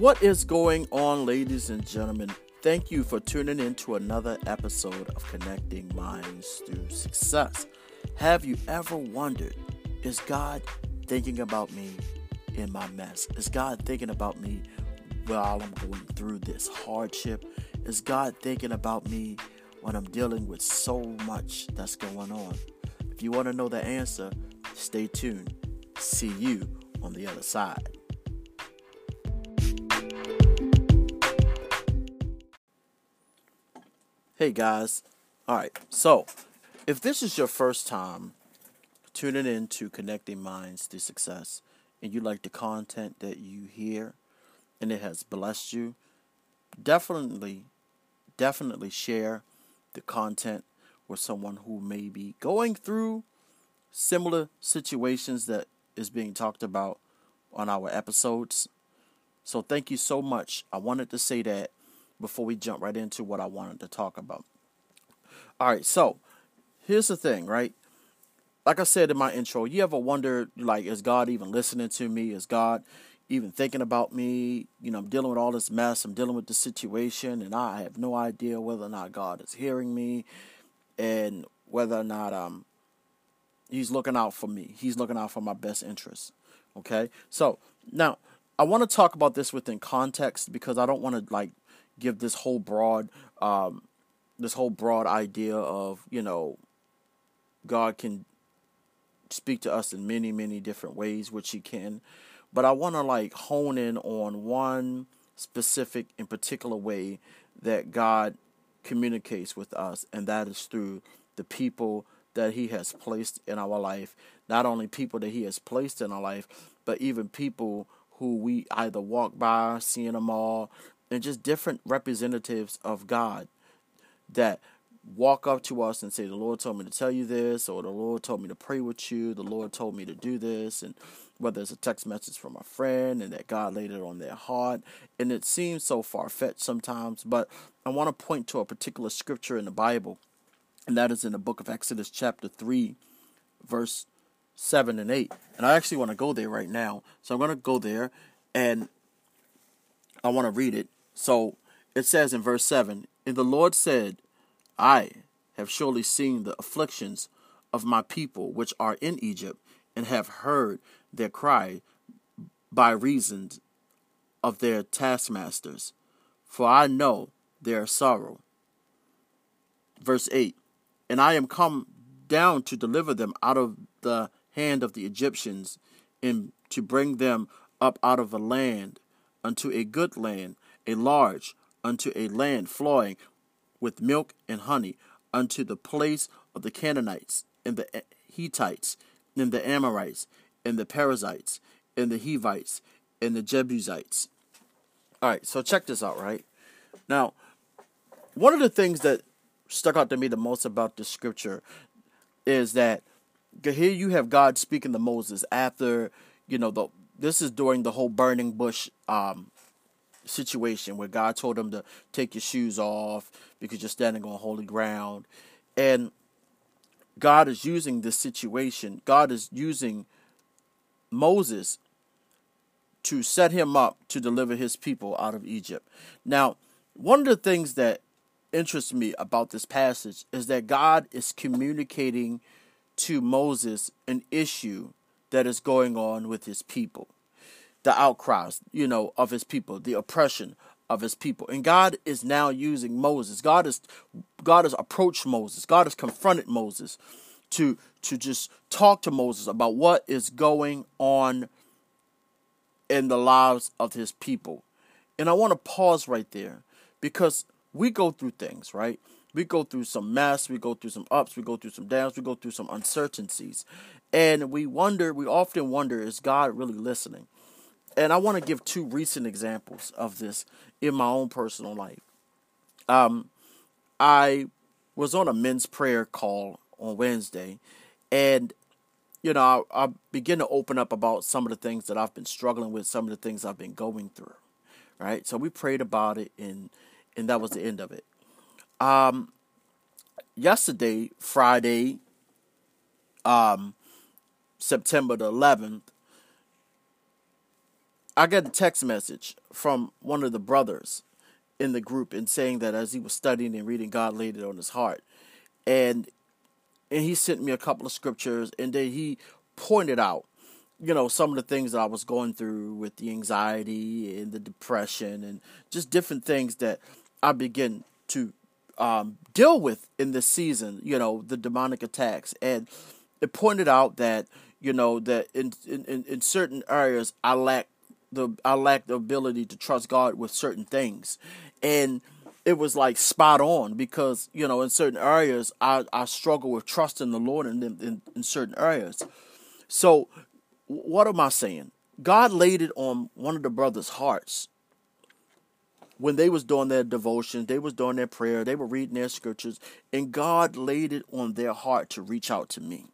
What is going on, ladies and gentlemen? Thank you for tuning in to another episode of Connecting Minds Through Success. Have you ever wondered, is God thinking about me in my mess? Is God thinking about me while I'm going through this hardship? Is God thinking about me when I'm dealing with so much that's going on? If you want to know the answer, stay tuned. See you on the other side. Hey guys. All right. So, if this is your first time tuning in to Connecting Minds to Success and you like the content that you hear and it has blessed you, definitely definitely share the content with someone who may be going through similar situations that is being talked about on our episodes. So thank you so much. I wanted to say that before we jump right into what I wanted to talk about. All right, so here's the thing, right? Like I said in my intro, you ever wondered, like, is God even listening to me? Is God even thinking about me? You know, I'm dealing with all this mess, I'm dealing with the situation, and I have no idea whether or not God is hearing me and whether or not um He's looking out for me. He's looking out for my best interests. Okay? So now I want to talk about this within context because I don't want to like give this whole broad um, this whole broad idea of you know God can speak to us in many many different ways which he can. But I want to like hone in on one specific and particular way that God communicates with us and that is through the people that he has placed in our life. Not only people that he has placed in our life but even people who we either walk by seeing them all and just different representatives of God that walk up to us and say, The Lord told me to tell you this, or the Lord told me to pray with you, the Lord told me to do this, and whether it's a text message from a friend and that God laid it on their heart. And it seems so far fetched sometimes, but I want to point to a particular scripture in the Bible, and that is in the book of Exodus, chapter 3, verse 7 and 8. And I actually want to go there right now. So I'm going to go there and I want to read it so it says in verse 7 And the Lord said, I have surely seen the afflictions of my people which are in Egypt, and have heard their cry by reason of their taskmasters, for I know their sorrow. Verse 8 And I am come down to deliver them out of the hand of the Egyptians, and to bring them up out of a land unto a good land, a large, unto a land flowing with milk and honey, unto the place of the Canaanites, and the Hittites, and the Amorites, and the Perizzites, and the Hivites, and the Jebusites. All right, so check this out, right? Now, one of the things that stuck out to me the most about this scripture is that here you have God speaking to Moses after, you know, the this is during the whole burning bush um, situation where God told him to take your shoes off because you're standing on holy ground. And God is using this situation, God is using Moses to set him up to deliver his people out of Egypt. Now, one of the things that interests me about this passage is that God is communicating to Moses an issue that is going on with his people the outcries, you know, of his people, the oppression of his people. And God is now using Moses. God is God has approached Moses. God has confronted Moses to to just talk to Moses about what is going on in the lives of his people. And I want to pause right there because we go through things, right? We go through some mess, we go through some ups, we go through some downs, we go through some uncertainties. And we wonder, we often wonder, is God really listening? And I want to give two recent examples of this in my own personal life. Um, I was on a men's prayer call on Wednesday, and you know, I, I begin to open up about some of the things that I've been struggling with, some of the things I've been going through. Right, so we prayed about it, and and that was the end of it. Um, yesterday, Friday, um, September the 11th, I got a text message from one of the brothers in the group and saying that as he was studying and reading, God laid it on his heart, and and he sent me a couple of scriptures, and then he pointed out, you know, some of the things that I was going through with the anxiety and the depression and just different things that I begin to um, deal with in this season. You know, the demonic attacks, and it pointed out that you know that in in in certain areas I lack the I lack the ability to trust God with certain things, and it was like spot on because you know in certain areas I, I struggle with trusting the Lord in, in in certain areas. So what am I saying? God laid it on one of the brothers' hearts when they was doing their devotion, they was doing their prayer, they were reading their scriptures, and God laid it on their heart to reach out to me.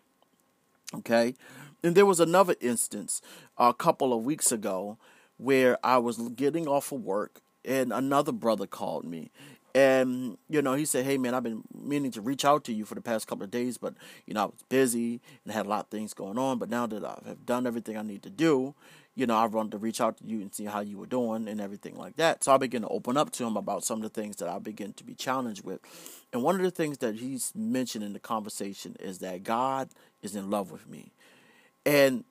Okay? And there was another instance a couple of weeks ago where I was getting off of work and another brother called me. And, you know, he said, Hey, man, I've been meaning to reach out to you for the past couple of days, but, you know, I was busy and had a lot of things going on. But now that I have done everything I need to do, you know, I wanted to reach out to you and see how you were doing and everything like that. So I began to open up to him about some of the things that I begin to be challenged with. And one of the things that he's mentioned in the conversation is that God is in love with me. And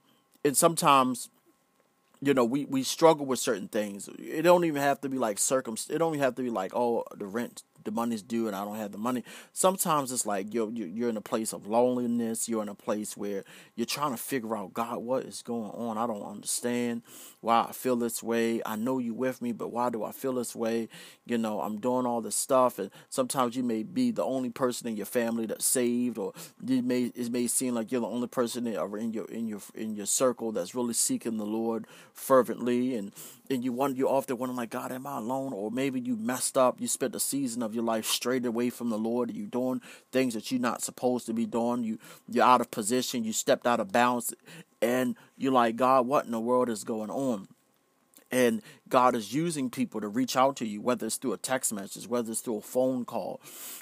and sometimes you know, we, we struggle with certain things. It don't even have to be like circum. It don't even have to be like, oh, the rent the money's due and I don't have the money. Sometimes it's like you're you're in a place of loneliness. You're in a place where you're trying to figure out God, what is going on? I don't understand why I feel this way. I know you with me, but why do I feel this way? You know, I'm doing all this stuff, and sometimes you may be the only person in your family that's saved, or it may it may seem like you're the only person in your in your in your circle that's really seeking the Lord fervently, and and you wonder you often wondering like God, am I alone? Or maybe you messed up. You spent a season of your life straight away from the Lord. You are doing things that you're not supposed to be doing. You you're out of position. You stepped out of bounds, and you're like God, what in the world is going on? And God is using people to reach out to you, whether it's through a text message, whether it's through a phone call,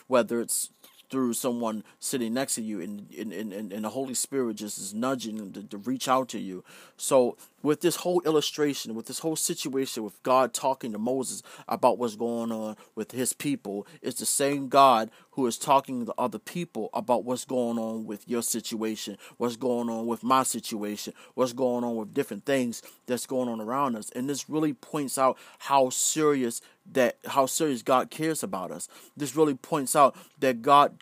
whether it's through someone sitting next to you and, and, and, and the Holy Spirit just is nudging them to, to reach out to you. So with this whole illustration, with this whole situation with God talking to Moses about what's going on with his people, it's the same God who is talking to other people about what's going on with your situation, what's going on with my situation, what's going on with different things that's going on around us. And this really points out how serious that how serious God cares about us. This really points out that God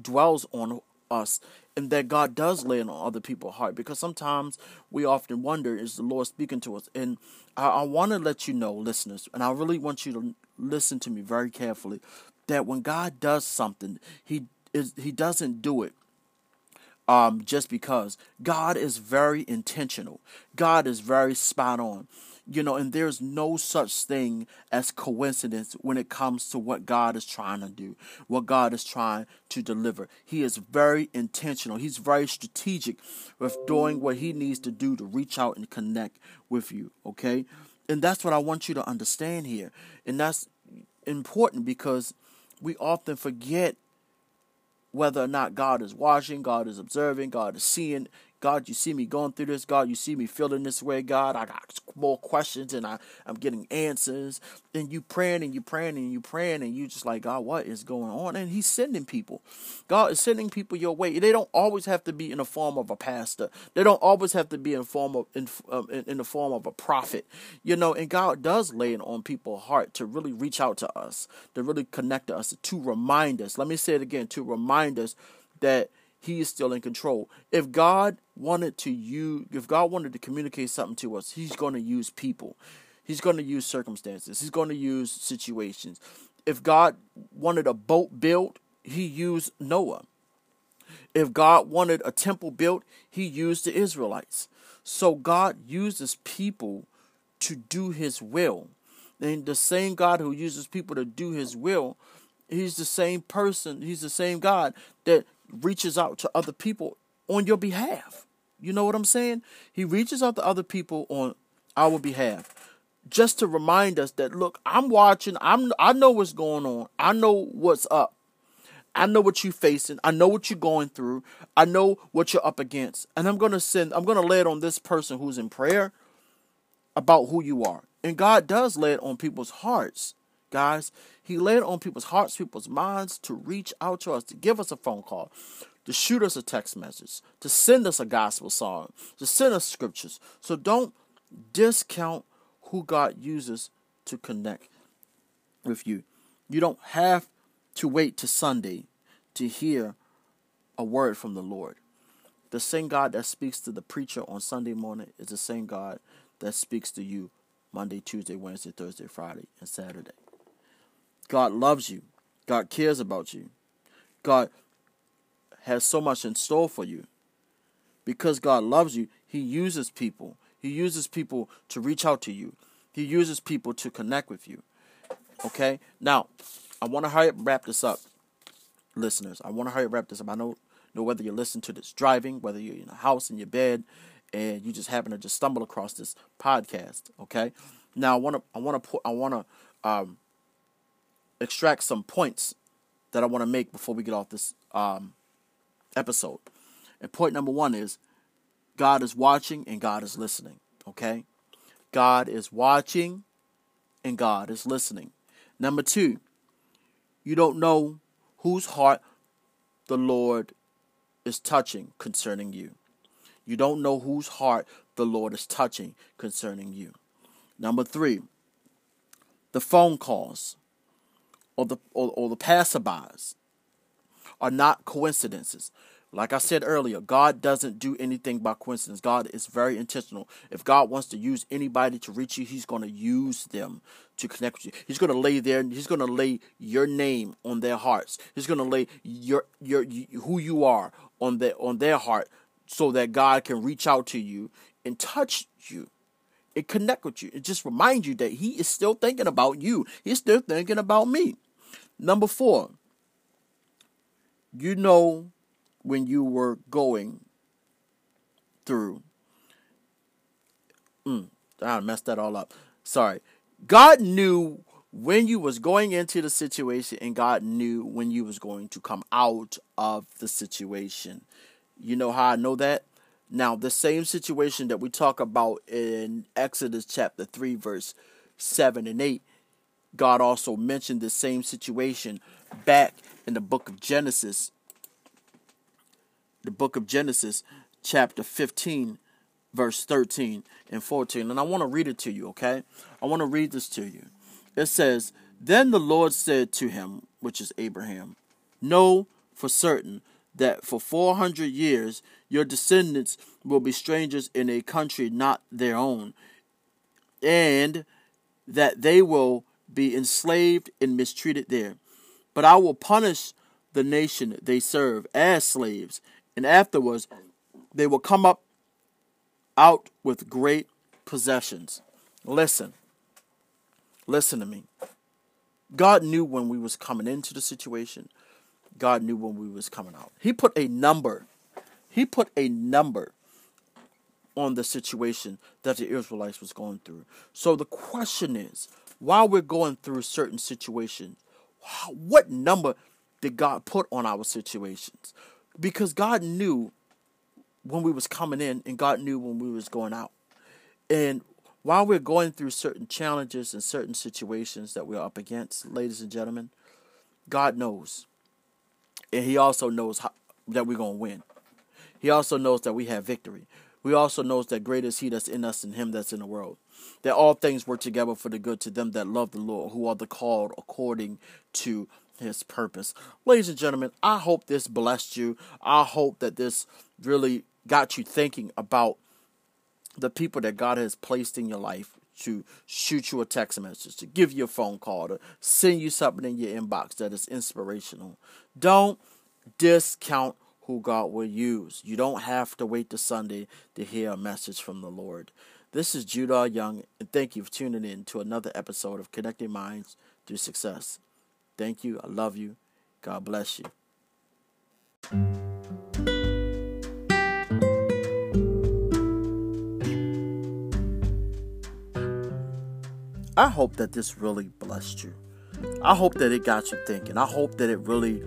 dwells on us and that God does lay on other people's heart because sometimes we often wonder is the Lord speaking to us? And I, I want to let you know listeners and I really want you to listen to me very carefully that when God does something he is he doesn't do it um, just because. God is very intentional. God is very spot on you know, and there's no such thing as coincidence when it comes to what God is trying to do, what God is trying to deliver. He is very intentional. He's very strategic with doing what he needs to do to reach out and connect with you, okay? And that's what I want you to understand here. And that's important because we often forget whether or not God is watching, God is observing, God is seeing, God, you see me going through this. God, you see me feeling this way. God, I got more questions and I, I'm getting answers. And you praying and you praying and you praying and you just like, God, what is going on? And He's sending people. God is sending people your way. They don't always have to be in the form of a pastor. They don't always have to be in form of in, um, in, in the form of a prophet. You know, and God does lay it on people's heart to really reach out to us, to really connect to us, to remind us. Let me say it again, to remind us that he is still in control. If God wanted to use, if God wanted to communicate something to us, He's going to use people. He's going to use circumstances. He's going to use situations. If God wanted a boat built, He used Noah. If God wanted a temple built, He used the Israelites. So God uses people to do His will. And the same God who uses people to do His will, He's the same person. He's the same God that reaches out to other people on your behalf. You know what I'm saying? He reaches out to other people on our behalf just to remind us that look, I'm watching. I'm I know what's going on. I know what's up. I know what you're facing. I know what you're going through. I know what you're up against. And I'm going to send I'm going to lay it on this person who's in prayer about who you are. And God does lay it on people's hearts, guys. He laid on people's hearts, people's minds to reach out to us, to give us a phone call, to shoot us a text message, to send us a gospel song, to send us scriptures. So don't discount who God uses to connect with you. You don't have to wait to Sunday to hear a word from the Lord. The same God that speaks to the preacher on Sunday morning is the same God that speaks to you Monday, Tuesday, Wednesday, Thursday, Friday, and Saturday. God loves you. God cares about you. God has so much in store for you. Because God loves you, He uses people. He uses people to reach out to you. He uses people to connect with you. Okay? Now, I want to hurry up wrap this up, listeners. I want to hurry up wrap this up. I know, know whether you're listening to this driving, whether you're in a house, in your bed, and you just happen to just stumble across this podcast. Okay? Now, I want to, I want to put, I want to um, extract some points that I want to make before we get off this um, episode. And point number one is God is watching and God is listening. Okay? God is watching and God is listening. Number two, you don't know whose heart the Lord is touching concerning you. You don't know whose heart the Lord is touching concerning you. Number three, the phone calls or the or, or the passerbys are not coincidences. Like I said earlier, God doesn't do anything by coincidence. God is very intentional. If God wants to use anybody to reach you, He's going to use them to connect with you. He's going to lay there. He's going to lay your name on their hearts. He's going to lay your your who you are on their on their heart, so that God can reach out to you and touch you and connect with you. It just remind you that He is still thinking about you. He's still thinking about me. Number four, you know when you were going through. Mm, I messed that all up. Sorry. God knew when you was going into the situation and God knew when you was going to come out of the situation. You know how I know that? Now, the same situation that we talk about in Exodus chapter 3 verse 7 and 8, God also mentioned the same situation back in the book of Genesis the book of Genesis, chapter 15, verse 13 and 14. And I want to read it to you, okay? I want to read this to you. It says, Then the Lord said to him, which is Abraham, Know for certain that for 400 years your descendants will be strangers in a country not their own, and that they will be enslaved and mistreated there. But I will punish the nation they serve as slaves, and afterwards they will come up out with great possessions. Listen. Listen to me. God knew when we was coming into the situation. God knew when we was coming out. He put a number. He put a number on the situation that the Israelites was going through. So the question is, while we're going through certain situations, what number did God put on our situations? because God knew when we was coming in and God knew when we was going out. And while we're going through certain challenges and certain situations that we're up against, ladies and gentlemen, God knows. And he also knows how, that we're going to win. He also knows that we have victory. We also knows that greater is he that's in us than him that's in the world. That all things work together for the good to them that love the Lord, who are the called according to his purpose. Ladies and gentlemen, I hope this blessed you. I hope that this really got you thinking about the people that God has placed in your life to shoot you a text message, to give you a phone call, to send you something in your inbox that is inspirational. Don't discount who God will use. You don't have to wait to Sunday to hear a message from the Lord. This is Judah Young, and thank you for tuning in to another episode of Connecting Minds Through Success. Thank you. I love you. God bless you. I hope that this really blessed you. I hope that it got you thinking. I hope that it really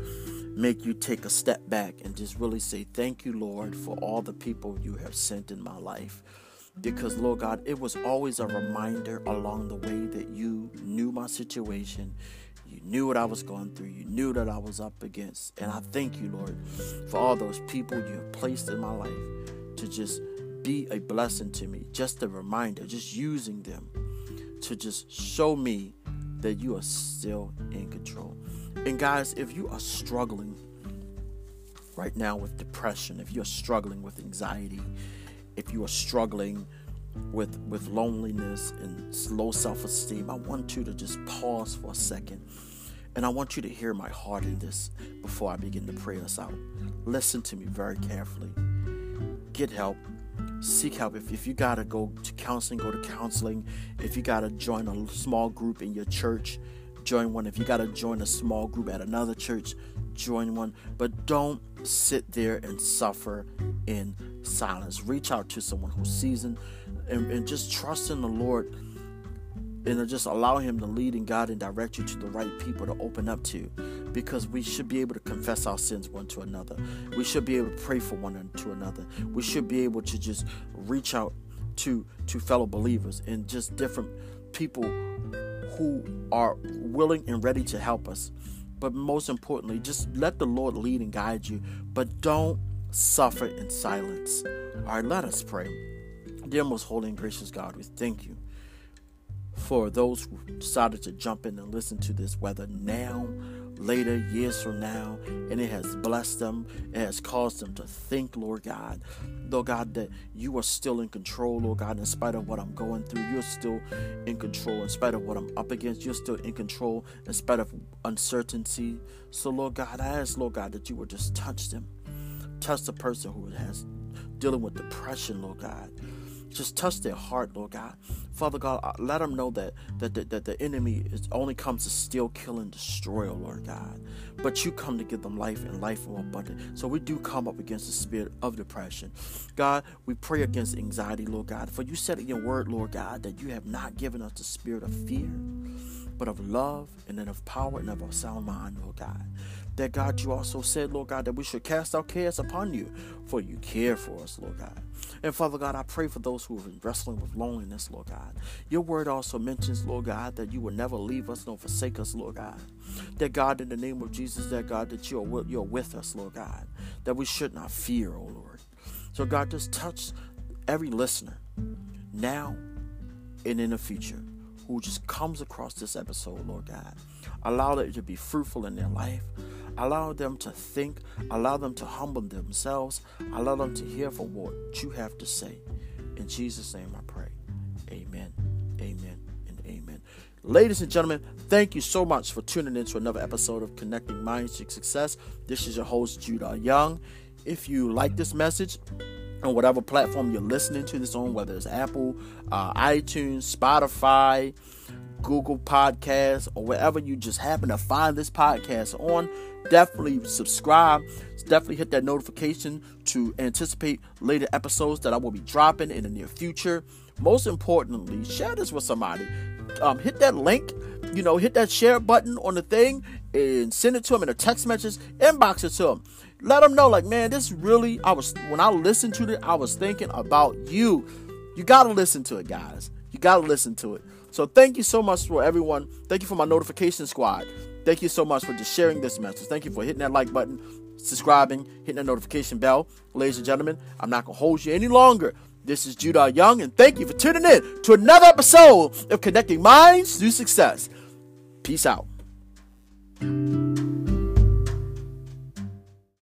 make you take a step back and just really say thank you Lord for all the people you have sent in my life. Because, Lord God, it was always a reminder along the way that you knew my situation. You knew what I was going through. You knew that I was up against. And I thank you, Lord, for all those people you have placed in my life to just be a blessing to me. Just a reminder, just using them to just show me that you are still in control. And guys, if you are struggling right now with depression, if you're struggling with anxiety, if you are struggling with with loneliness and low self-esteem, I want you to just pause for a second. And I want you to hear my heart in this before I begin to pray us out. Listen to me very carefully. Get help. Seek help. If, if you got to go to counseling, go to counseling. If you got to join a small group in your church, join one. If you got to join a small group at another church, join one. But don't sit there and suffer in silence. Reach out to someone who's seasoned and, and just trust in the Lord and just allow Him to lead and guide and direct you to the right people to open up to. Because we should be able to confess our sins one to another. We should be able to pray for one to another. We should be able to just reach out to to fellow believers and just different people who are willing and ready to help us. But most importantly, just let the Lord lead and guide you. But don't suffer in silence. All right, let us pray. Dear most holy and gracious God, we thank you for those who decided to jump in and listen to this, whether now, later, years from now, and it has blessed them, it has caused them to think, Lord God, Lord God, that you are still in control, Lord God, in spite of what I'm going through, you're still in control, in spite of what I'm up against, you're still in control, in spite of uncertainty. So, Lord God, I ask, Lord God, that you would just touch them. Touch the person who has dealing with depression, Lord God. Just touch their heart, Lord God. Father God, uh, let them know that that, that, that the enemy is only comes to steal, kill, and destroy, Lord God. But you come to give them life and life more abundant. So we do come up against the spirit of depression. God, we pray against anxiety, Lord God. For you said in your word, Lord God, that you have not given us the spirit of fear, but of love and then of power and of a sound mind, Lord God that God, you also said, Lord God, that we should cast our cares upon you, for you care for us, Lord God. And Father God, I pray for those who have been wrestling with loneliness, Lord God. Your word also mentions, Lord God, that you will never leave us nor forsake us, Lord God. That God, in the name of Jesus, that God, that you're with, you're with us, Lord God. That we should not fear, oh Lord. So God, just touch every listener now and in the future who just comes across this episode, Lord God. Allow it to be fruitful in their life. Allow them to think. Allow them to humble themselves. Allow them to hear from what you have to say. In Jesus' name I pray. Amen. Amen. And amen. Ladies and gentlemen, thank you so much for tuning in to another episode of Connecting Minds to Success. This is your host, Judah Young. If you like this message, on whatever platform you're listening to this on, whether it's Apple, uh, iTunes, Spotify, Google Podcasts, or wherever you just happen to find this podcast on, definitely subscribe. Definitely hit that notification to anticipate later episodes that I will be dropping in the near future. Most importantly, share this with somebody. Um, hit that link, you know, hit that share button on the thing and send it to them in a text message, inbox it to them. Let them know, like, man, this really, I was, when I listened to it, I was thinking about you. You got to listen to it, guys. You got to listen to it. So thank you so much for everyone. Thank you for my notification squad. Thank you so much for just sharing this message. Thank you for hitting that like button, subscribing, hitting that notification bell. Ladies and gentlemen, I'm not going to hold you any longer. This is Judah Young, and thank you for tuning in to another episode of Connecting Minds to Success. Peace out.